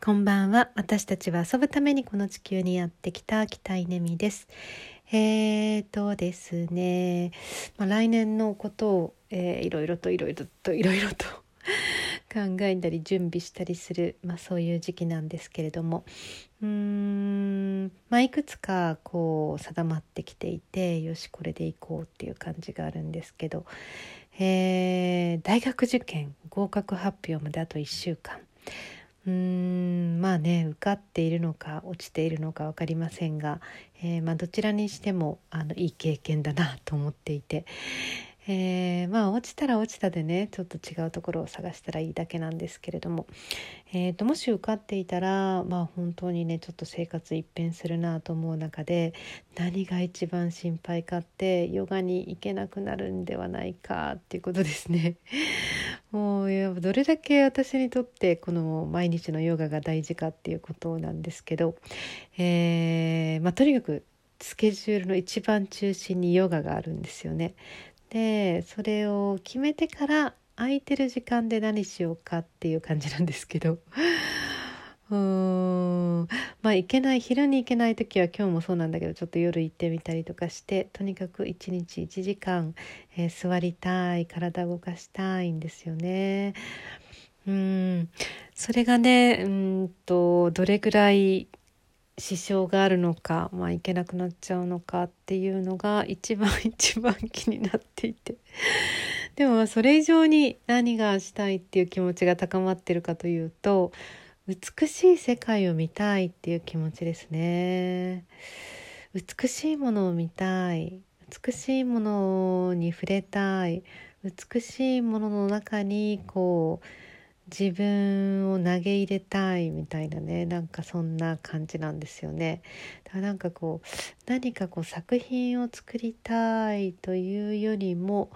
こんばんは。私たちは遊ぶためにこの地球にやってきた北稲美です。えーとですね、まあ、来年のことを、えー、いろいろといろいろといろいろと 考えたり準備したりする、まあ、そういう時期なんですけれどもうーん、まあ、いくつかこう定まってきていてよしこれでいこうっていう感じがあるんですけど、えー、大学受験合格発表まであと1週間。うーんまあね受かっているのか落ちているのか分かりませんが、えー、まあ、どちらにしてもあのいい経験だなと思っていて、えー、まあ落ちたら落ちたでねちょっと違うところを探したらいいだけなんですけれども、えーと、もし受かっていたらまあ本当にねちょっと生活一変するなと思う中で何が一番心配かってヨガに行けなくなるんではないかっていうことですね。もうやどれだけ私にとってこの毎日のヨガが大事かっていうことなんですけど、えーまあ、とにかくスケジュールの一番中心にヨガがあるんですよね。でそれを決めてから空いてる時間で何しようかっていう感じなんですけど うまあ行けない昼に行けない時は今日もそうなんだけどちょっと夜行ってみたりとかしてとにかく一日1時間、えー、座りたい体動かしたいんですよね。うんそれがねうんとどれぐらい支障があるのか、まあ、いけなくなっちゃうのかっていうのが一番 一番気になっていてでもそれ以上に何がしたいっていう気持ちが高まってるかというと美しい世界を見たいっていう気持ちですね美しいものを見たい美しいものに触れたい美しいものの中にこう自分を投げ入れたいみたいなねなんかそんな感じなんですよね。だからなんかこう何かこう作品を作りたいというよりも、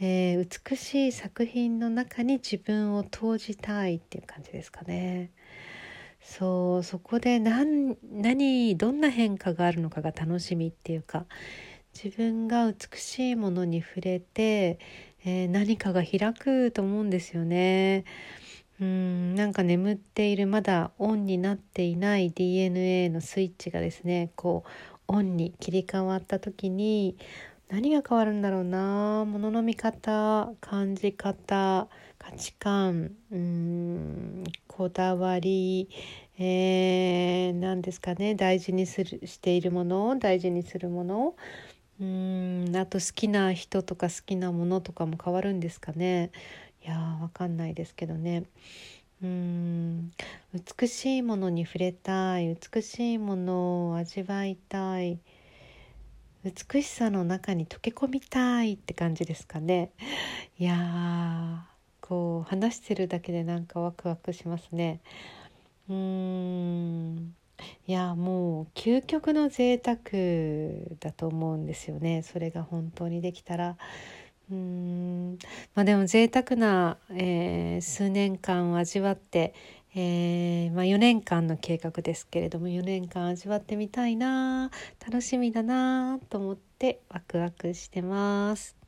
えー、美しい作品の中に自分を投じたいっていう感じですかね。そうそこで何何どんな変化があるのかが楽しみっていうか自分が美しいものに触れて、えー、何かが開くと思うんですよね。うんなんか眠っているまだオンになっていない DNA のスイッチがですねこうオンに切り替わった時に何が変わるんだろうな？物の見方感じ方価値観うんこだわり、えー、何ですかね大事にするしているものを大事にするもの。うんあと好きな人とか好きなものとかも変わるんですかね。いやーわかんないですけどね。うん美しいものに触れたい美しいものを味わいたい美しさの中に溶け込みたいって感じですかね。いやこう話してるだけでなんかワクワクしますね。うーん。いやもう究極の贅沢だと思うんですよね。それが本当にできたら。うん。まあでも贅沢な、えー、数年間を味わって、えーまあ、4年間の計画ですけれども4年間味わってみたいな。楽しみだなと思ってワクワクしてます。